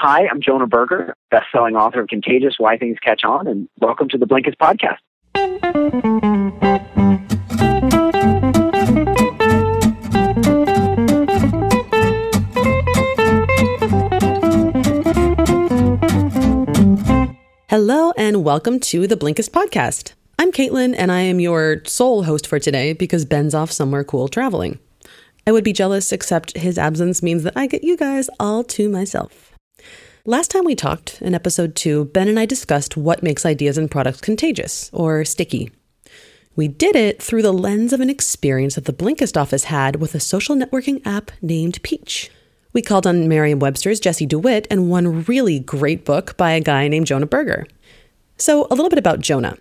Hi, I'm Jonah Berger, best-selling author of Contagious: Why Things Catch On, and welcome to the Blinkist podcast. Hello, and welcome to the Blinkist podcast. I'm Caitlin, and I am your sole host for today because Ben's off somewhere cool traveling. I would be jealous, except his absence means that I get you guys all to myself. Last time we talked, in episode two, Ben and I discussed what makes ideas and products contagious, or sticky. We did it through the lens of an experience that the Blinkist office had with a social networking app named Peach. We called on Merriam Webster's Jesse DeWitt and one really great book by a guy named Jonah Berger. So, a little bit about Jonah.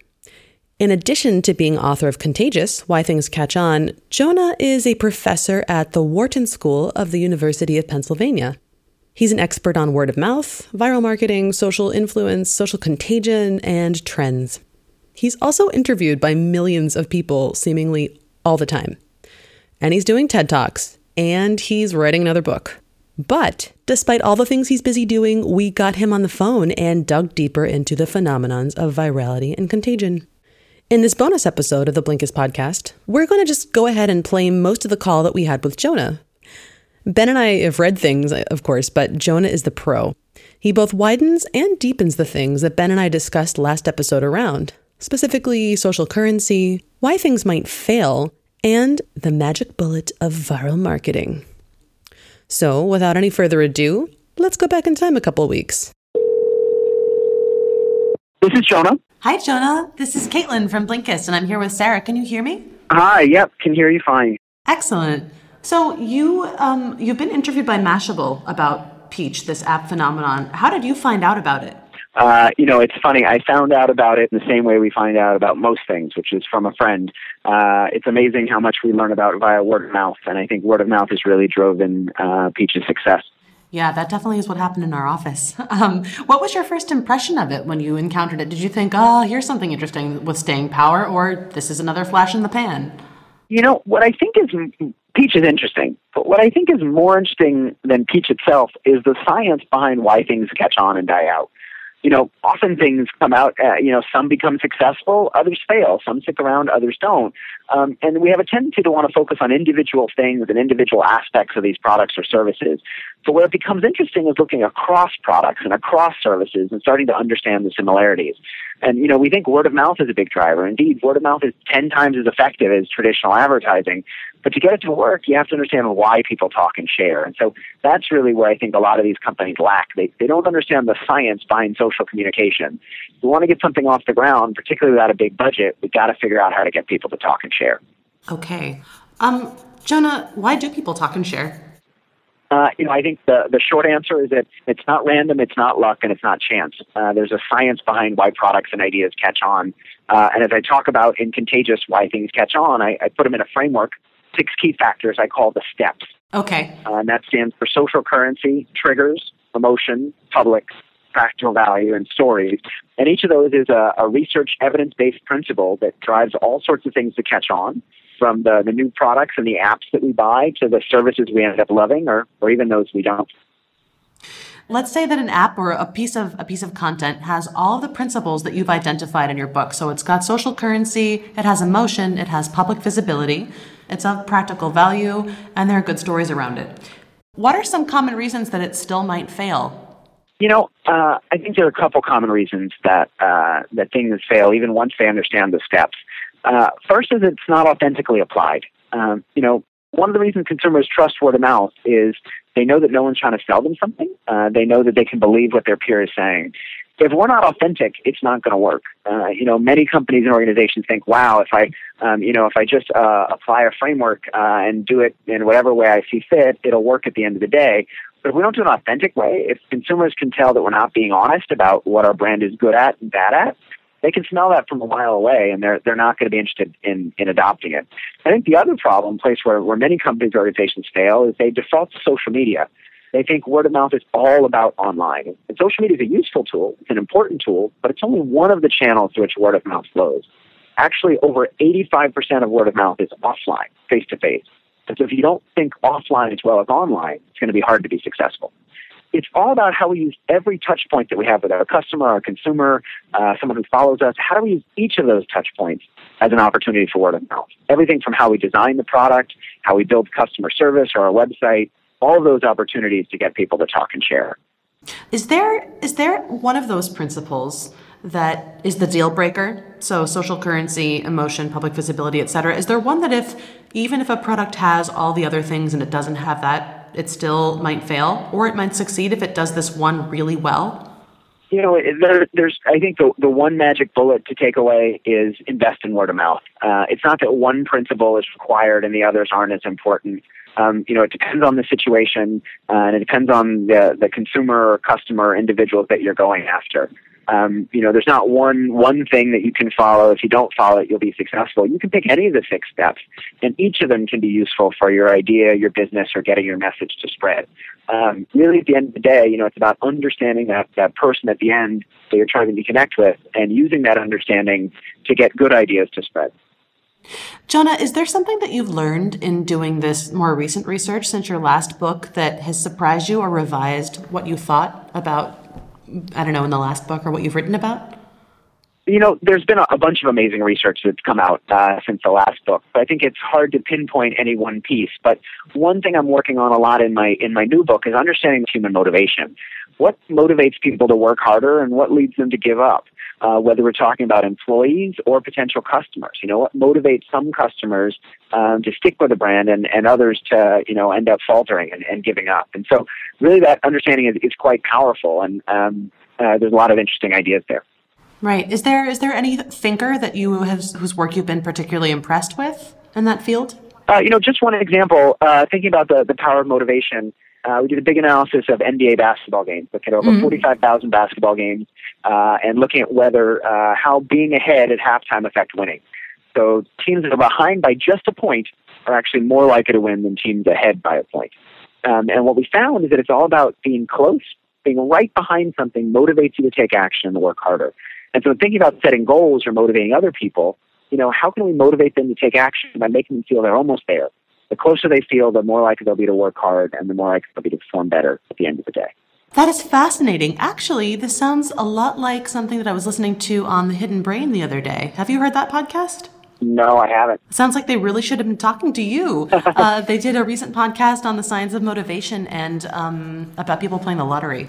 In addition to being author of Contagious Why Things Catch On, Jonah is a professor at the Wharton School of the University of Pennsylvania. He's an expert on word of mouth, viral marketing, social influence, social contagion, and trends. He's also interviewed by millions of people seemingly all the time. And he's doing TED Talks, and he's writing another book. But despite all the things he's busy doing, we got him on the phone and dug deeper into the phenomenons of virality and contagion. In this bonus episode of the Blinkist podcast, we're going to just go ahead and play most of the call that we had with Jonah. Ben and I have read things, of course, but Jonah is the pro. He both widens and deepens the things that Ben and I discussed last episode around, specifically social currency, why things might fail, and the magic bullet of viral marketing. So, without any further ado, let's go back in time a couple weeks. This is Jonah. Hi, Jonah. This is Caitlin from Blinkist, and I'm here with Sarah. Can you hear me? Hi, yep, can hear you fine. Excellent. So you um, you've been interviewed by Mashable about Peach, this app phenomenon. How did you find out about it? Uh, you know, it's funny. I found out about it in the same way we find out about most things, which is from a friend. Uh, it's amazing how much we learn about via word of mouth, and I think word of mouth has really driven uh, Peach's success. Yeah, that definitely is what happened in our office. Um, what was your first impression of it when you encountered it? Did you think, oh, here's something interesting with staying power, or this is another flash in the pan? You know, what I think is Peach is interesting, but what I think is more interesting than Peach itself is the science behind why things catch on and die out you know, often things come out, uh, you know, some become successful, others fail, some stick around, others don't. Um, and we have a tendency to want to focus on individual things and individual aspects of these products or services. So where it becomes interesting is looking across products and across services and starting to understand the similarities. And, you know, we think word of mouth is a big driver. Indeed, word of mouth is 10 times as effective as traditional advertising. But to get it to work, you have to understand why people talk and share. And so that's really where I think a lot of these companies lack. They, they don't understand the science behind social communication. If we want to get something off the ground, particularly without a big budget, we've got to figure out how to get people to talk and share. Okay. Um, Jonah, why do people talk and share? Uh, you know, I think the, the short answer is that it's not random, it's not luck, and it's not chance. Uh, there's a science behind why products and ideas catch on. Uh, and as I talk about in Contagious why things catch on, I, I put them in a framework, six key factors I call the STEPPS. Okay. Uh, and that stands for social currency, triggers, emotion, public, practical value, and stories. And each of those is a, a research evidence based principle that drives all sorts of things to catch on from the, the new products and the apps that we buy to the services we end up loving or, or even those we don't. Let's say that an app or a piece of a piece of content has all the principles that you've identified in your book. So it's got social currency, it has emotion, it has public visibility, it's of practical value, and there are good stories around it. What are some common reasons that it still might fail? You know, uh, I think there are a couple common reasons that uh, that things fail, even once they understand the steps. Uh, first is it's not authentically applied. Um, you know, one of the reasons consumers trust word of mouth is they know that no one's trying to sell them something. Uh, they know that they can believe what their peer is saying. If we're not authentic, it's not going to work. Uh, you know, many companies and organizations think, "Wow, if I, um, you know, if I just uh, apply a framework uh, and do it in whatever way I see fit, it'll work at the end of the day." But if we don't do it an authentic way, if consumers can tell that we're not being honest about what our brand is good at and bad at, they can smell that from a mile away and they're, they're not going to be interested in, in adopting it. I think the other problem, place where, where many companies or organizations fail, is they default to social media. They think word of mouth is all about online. And social media is a useful tool, it's an important tool, but it's only one of the channels through which word of mouth flows. Actually, over 85% of word of mouth is offline, face to face. So if you don't think offline as well as online, it's going to be hard to be successful it's all about how we use every touch point that we have with our customer, our consumer, uh, someone who follows us. How do we use each of those touch points as an opportunity for word of mouth? Everything from how we design the product, how we build customer service or our website, all of those opportunities to get people to talk and share. Is there is there one of those principles that is the deal breaker? So social currency, emotion, public visibility, et cetera. Is there one that if even if a product has all the other things and it doesn't have that, it still might fail, or it might succeed if it does this one really well? You know, there, there's. I think the the one magic bullet to take away is invest in word of mouth. Uh, it's not that one principle is required and the others aren't as important. Um, you know, it depends on the situation uh, and it depends on the the consumer or customer individuals that you're going after. Um, you know, there's not one one thing that you can follow. If you don't follow it, you'll be successful. You can pick any of the six steps, and each of them can be useful for your idea, your business, or getting your message to spread. Um, really, at the end of the day, you know, it's about understanding that that person at the end that you're trying to connect with, and using that understanding to get good ideas to spread. Jonah, is there something that you've learned in doing this more recent research since your last book that has surprised you or revised what you thought about I don't know, in the last book or what you've written about? You know, there's been a, a bunch of amazing research that's come out uh, since the last book. But I think it's hard to pinpoint any one piece. But one thing I'm working on a lot in my in my new book is understanding human motivation. What motivates people to work harder, and what leads them to give up? Uh, whether we're talking about employees or potential customers. You know, what motivates some customers um, to stick with a brand and, and others to, you know, end up faltering and, and giving up. And so really that understanding is, is quite powerful and um, uh, there's a lot of interesting ideas there. Right. Is there is there any thinker that you have whose work you've been particularly impressed with in that field? Uh, you know, just one example. Uh, thinking about the the power of motivation uh, we did a big analysis of NBA basketball games, looking at over mm-hmm. 45,000 basketball games, uh, and looking at whether uh, how being ahead at halftime affect winning. So teams that are behind by just a point are actually more likely to win than teams ahead by a point. Um, and what we found is that it's all about being close, being right behind something motivates you to take action and work harder. And so, thinking about setting goals or motivating other people, you know, how can we motivate them to take action by making them feel they're almost there? The closer they feel, the more likely they'll be to work hard and the more likely they'll be to perform better at the end of the day. That is fascinating. Actually, this sounds a lot like something that I was listening to on The Hidden Brain the other day. Have you heard that podcast? No, I haven't. Sounds like they really should have been talking to you. uh, they did a recent podcast on the science of motivation and um, about people playing the lottery.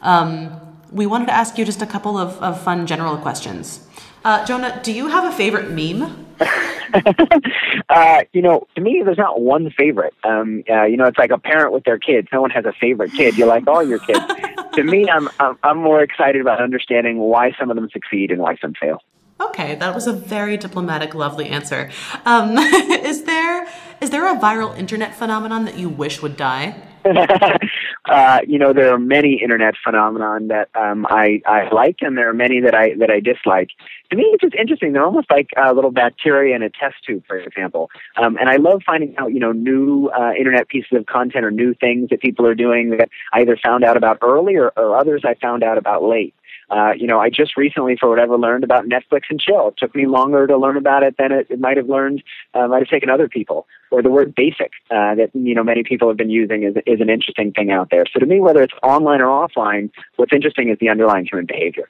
Um, we wanted to ask you just a couple of, of fun general questions. Uh, Jonah, do you have a favorite meme? uh, you know, to me, there's not one favorite. Um, uh, you know, it's like a parent with their kids. No one has a favorite kid. You like all your kids. to me, I'm, I'm I'm more excited about understanding why some of them succeed and why some fail. Okay, that was a very diplomatic, lovely answer. Um, is there is there a viral internet phenomenon that you wish would die? uh, you know, there are many internet phenomenon that um, I, I like, and there are many that I that I dislike. To me, it's just interesting. They're almost like a little bacteria in a test tube, for example. Um, and I love finding out, you know, new uh, internet pieces of content or new things that people are doing that I either found out about early or, or others I found out about late. Uh, you know, I just recently, for whatever, learned about Netflix and chill. It took me longer to learn about it than it, it might have learned, uh, might have taken other people. Or the word basic uh, that you know many people have been using is is an interesting thing out there. So to me, whether it's online or offline, what's interesting is the underlying human behavior.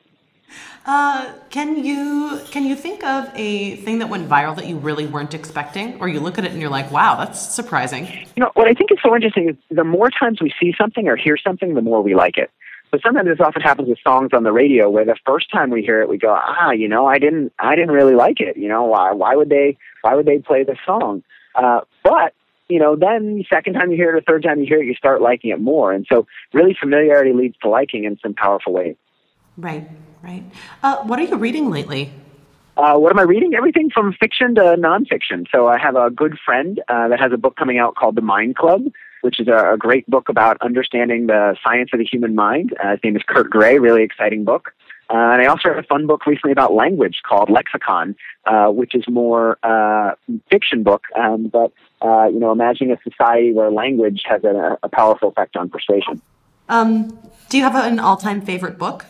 Uh, can you can you think of a thing that went viral that you really weren't expecting, or you look at it and you're like, "Wow, that's surprising." You know, what I think is so interesting is the more times we see something or hear something, the more we like it. But sometimes this often happens with songs on the radio where the first time we hear it, we go, ah, you know, I didn't, I didn't really like it. You know, why, why would they, why would they play this song? Uh, but you know, then second time you hear it, or third time you hear it, you start liking it more. And so, really, familiarity leads to liking in some powerful ways. Right, right. Uh, what are you reading lately? Uh, what am I reading? Everything from fiction to nonfiction. So I have a good friend uh, that has a book coming out called The Mind Club, which is a, a great book about understanding the science of the human mind. Uh, his name is Kurt Gray, really exciting book. Uh, and I also read a fun book recently about language called Lexicon, uh, which is more uh, fiction book, um, but uh, you know, imagining a society where language has a, a powerful effect on persuasion. Um, do you have an all-time favorite book?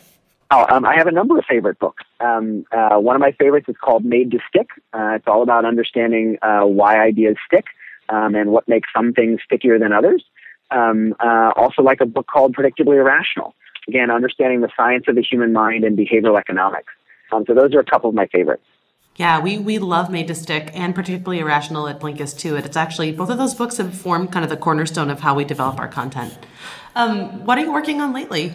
Oh, um, I have a number of favorite books. Um, uh, one of my favorites is called Made to Stick. Uh, it's all about understanding uh, why ideas stick um, and what makes some things stickier than others. Um, uh, also, like a book called Predictably Irrational. Again, understanding the science of the human mind and behavioral economics. Um, so those are a couple of my favorites. Yeah, we, we love Made to Stick and Predictably Irrational at Blinkist too. It's actually, both of those books have formed kind of the cornerstone of how we develop our content. Um, what are you working on lately?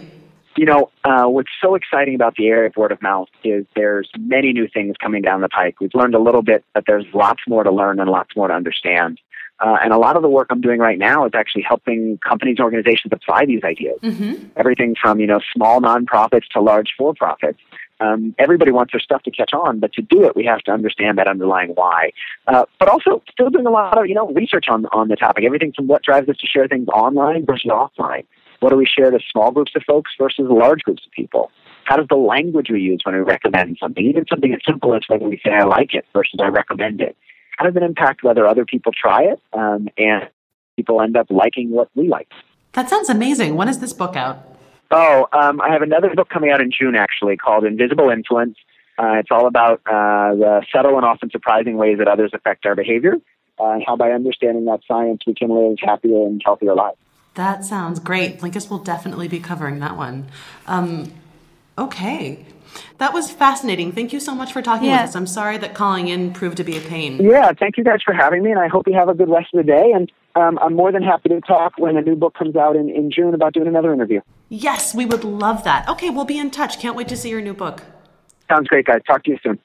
You know, uh, what's so exciting about the area of word of mouth is there's many new things coming down the pike. We've learned a little bit, but there's lots more to learn and lots more to understand. Uh, and a lot of the work I'm doing right now is actually helping companies and organizations apply these ideas. Mm-hmm. Everything from, you know, small nonprofits to large for-profits. Um, everybody wants their stuff to catch on, but to do it, we have to understand that underlying why. Uh, but also, still doing a lot of you know research on on the topic. Everything from what drives us to share things online versus offline. What do we share to small groups of folks versus large groups of people? How does the language we use when we recommend something, even something as simple as whether we say I like it versus I recommend it, how does it impact whether other people try it um, and people end up liking what we like? That sounds amazing. When is this book out? Oh, um, I have another book coming out in June actually called Invisible Influence. Uh, it's all about uh, the subtle and often surprising ways that others affect our behavior uh, and how by understanding that science we can live happier and healthier lives. That sounds great. Blinkist will definitely be covering that one. Um, okay. That was fascinating. Thank you so much for talking yeah. with us. I'm sorry that calling in proved to be a pain. Yeah, thank you guys for having me, and I hope you have a good rest of the day. And um, I'm more than happy to talk when a new book comes out in, in June about doing another interview. Yes, we would love that. Okay, we'll be in touch. Can't wait to see your new book. Sounds great, guys. Talk to you soon.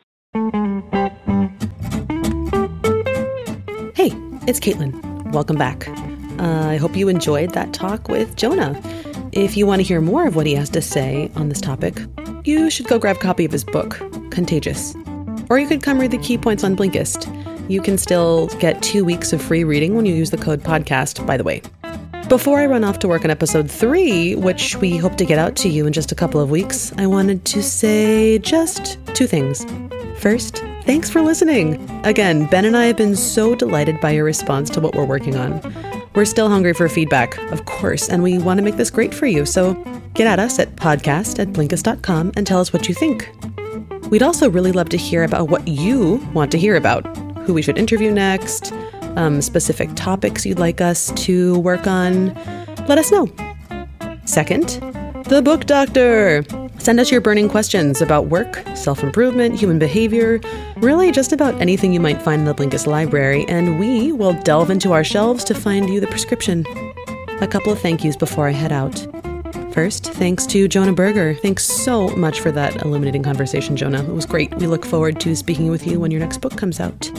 Hey, it's Caitlin. Welcome back. Uh, I hope you enjoyed that talk with Jonah. If you want to hear more of what he has to say on this topic, you should go grab a copy of his book, Contagious. Or you could come read the key points on Blinkist. You can still get two weeks of free reading when you use the code podcast, by the way. Before I run off to work on episode three, which we hope to get out to you in just a couple of weeks, I wanted to say just two things. First, thanks for listening. Again, Ben and I have been so delighted by your response to what we're working on. We're still hungry for feedback, of course, and we want to make this great for you, so get at us at podcast at blinkist.com and tell us what you think. We'd also really love to hear about what you want to hear about who we should interview next, um, specific topics you'd like us to work on, let us know. Second, the Book Doctor. Send us your burning questions about work, self improvement, human behavior, really just about anything you might find in the Blinkist library, and we will delve into our shelves to find you the prescription. A couple of thank yous before I head out. First, thanks to Jonah Berger. Thanks so much for that illuminating conversation, Jonah. It was great. We look forward to speaking with you when your next book comes out.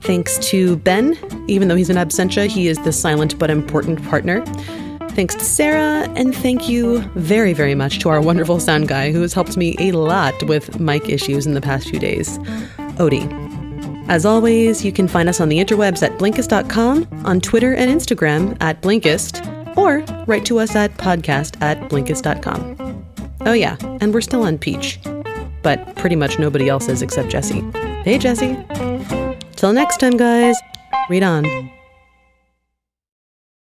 Thanks to Ben. Even though he's in absentia, he is the silent but important partner. Thanks to Sarah, and thank you very, very much to our wonderful sound guy who has helped me a lot with mic issues in the past few days, Odie. As always, you can find us on the interwebs at Blinkist.com, on Twitter and Instagram at Blinkist, or write to us at podcast at Blinkist.com. Oh, yeah, and we're still on Peach. But pretty much nobody else is except Jesse. Hey, Jesse. Till next time, guys, read on.